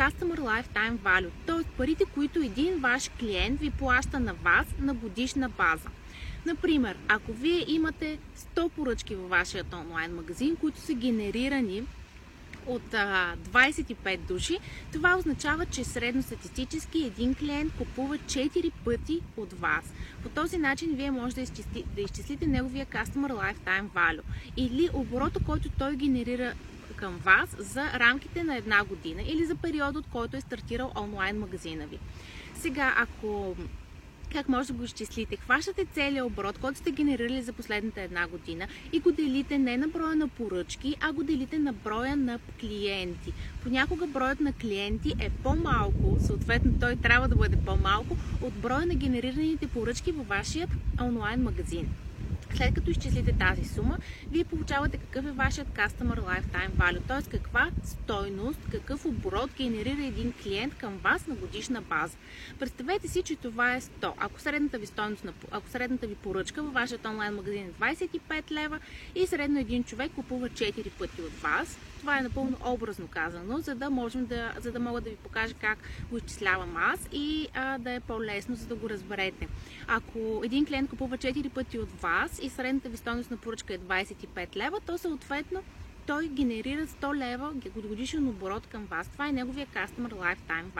Customer Lifetime Value, т.е. парите, които един ваш клиент ви плаща на вас на годишна база. Например, ако вие имате 100 поръчки във вашия онлайн магазин, които са генерирани от а, 25 души, това означава, че средностатистически един клиент купува 4 пъти от вас. По този начин вие може да, изчисли, да изчислите неговия Customer Lifetime Value или оборота, който той генерира към вас за рамките на една година или за периода, от който е стартирал онлайн магазина ви. Сега, ако как може да го изчислите. Хващате целият оборот, който сте генерирали за последната една година и го делите не на броя на поръчки, а го делите на броя на клиенти. Понякога броят на клиенти е по-малко, съответно той трябва да бъде по-малко от броя на генерираните поръчки във вашия онлайн магазин. След като изчислите тази сума, вие получавате какъв е вашият Customer Lifetime Value, т.е. каква стойност, какъв оборот генерира един клиент към вас на годишна база. Представете си, че това е 100. Ако средната ви, стойност, ако средната ви поръчка във вашият онлайн магазин е 25 лева и средно един човек купува 4 пъти от вас, това е напълно образно казано, за да, можем да, за да мога да ви покажа как го изчислявам аз и а, да е по-лесно, за да го разберете. Ако един клиент купува 4 пъти от вас и средната ви стойност на поръчка е 25 лева, то съответно той генерира 100 лева годишен оборот към вас. Това е неговия Customer Lifetime Value.